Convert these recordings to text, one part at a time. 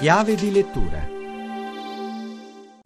Chiave di lettura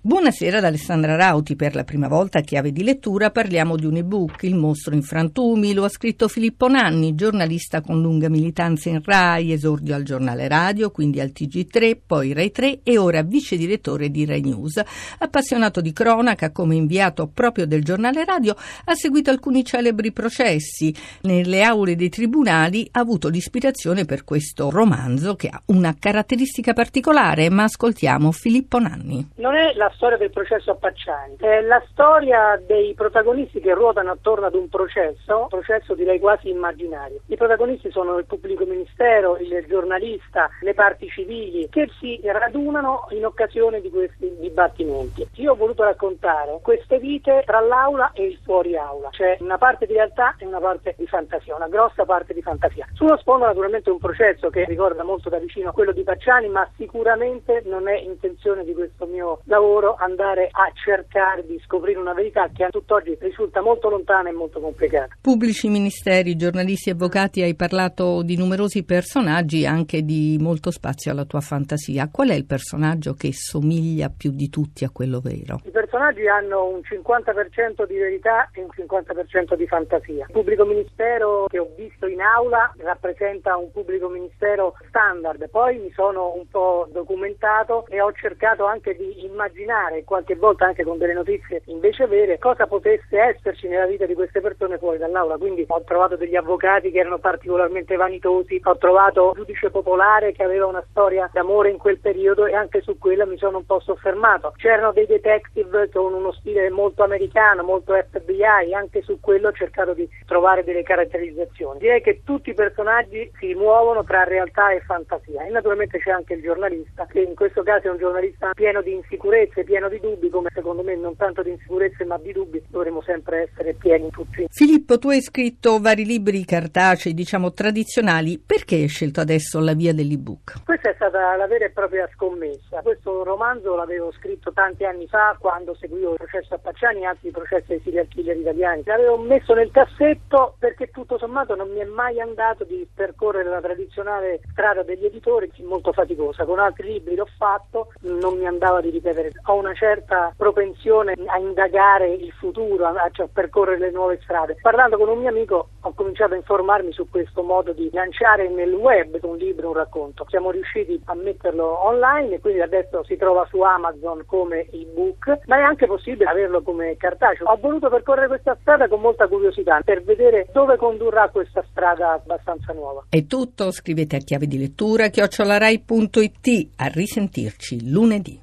Buonasera ad Alessandra Rauti. Per la prima volta a chiave di lettura parliamo di un ebook, Il mostro in frantumi. Lo ha scritto Filippo Nanni, giornalista con lunga militanza in RAI, esordio al giornale radio, quindi al TG3, poi Rai 3 e ora vice direttore di Rai News. Appassionato di cronaca, come inviato proprio del giornale radio, ha seguito alcuni celebri processi. Nelle aule dei tribunali ha avuto l'ispirazione per questo romanzo che ha una caratteristica particolare, ma ascoltiamo Filippo Nanni. Non è la storia del processo a Pacciani, è la storia dei protagonisti che ruotano attorno ad un processo, processo direi quasi immaginario. I protagonisti sono il pubblico ministero, il giornalista, le parti civili che si radunano in occasione di questi dibattimenti. Io ho voluto raccontare queste vite tra l'aula e il fuori aula, c'è una parte di realtà e una parte di fantasia, una grossa parte di fantasia. Sullo sfondo naturalmente un processo che ricorda molto da vicino quello di Pacciani, ma sicuramente non è intenzione di questo mio lavoro loro andare a cercare di scoprire una verità che a tutt'oggi risulta molto lontana e molto complicata. Pubblici ministeri, giornalisti, avvocati, hai parlato di numerosi personaggi, anche di molto spazio alla tua fantasia. Qual è il personaggio che somiglia più di tutti a quello vero? I personaggi hanno un 50% di verità e un 50% di fantasia. Il pubblico ministero che ho visto in aula rappresenta un pubblico ministero standard, poi mi sono un po' documentato e ho cercato anche di immaginare immaginare, qualche volta anche con delle notizie invece vere, cosa potesse esserci nella vita di queste persone fuori dall'aula. Quindi ho trovato degli avvocati che erano particolarmente vanitosi, ho trovato un giudice popolare che aveva una storia d'amore in quel periodo e anche su quella mi sono un po' soffermato. C'erano dei detective con uno stile molto americano, molto FBI, anche su quello ho cercato di trovare delle caratterizzazioni. Direi che tutti i personaggi si muovono tra realtà e fantasia e naturalmente c'è anche il giornalista che in questo caso è un giornalista pieno di insicurezze, pieno di dubbi, come secondo me non tanto di insicurezze ma di dubbi, dovremmo sempre essere pieni tutti. Filippo, tu hai scritto vari libri cartacei, diciamo tradizionali, perché hai scelto adesso la via dell'ebook? Questa è stata la vera e propria scommessa. Questo romanzo l'avevo scritto tanti anni fa quando seguivo il processo a Pacciani e altri processi ai serial killer italiani. L'avevo messo nel cassetto perché tutto sommato non mi è mai andato di percorrere la tradizionale strada degli editori, molto faticosa. Con altri libri l'ho fatto, non mi andava di ripetere. Una certa propensione a indagare il futuro, a, cioè, percorrere le nuove strade. Parlando con un mio amico ho cominciato a informarmi su questo modo di lanciare nel web un libro, un racconto. Siamo riusciti a metterlo online e quindi adesso si trova su Amazon come ebook, ma è anche possibile averlo come cartaceo. Ho voluto percorrere questa strada con molta curiosità per vedere dove condurrà questa strada abbastanza nuova. È tutto, scrivete a chiave di lettura chiocciolarai.it. A risentirci lunedì.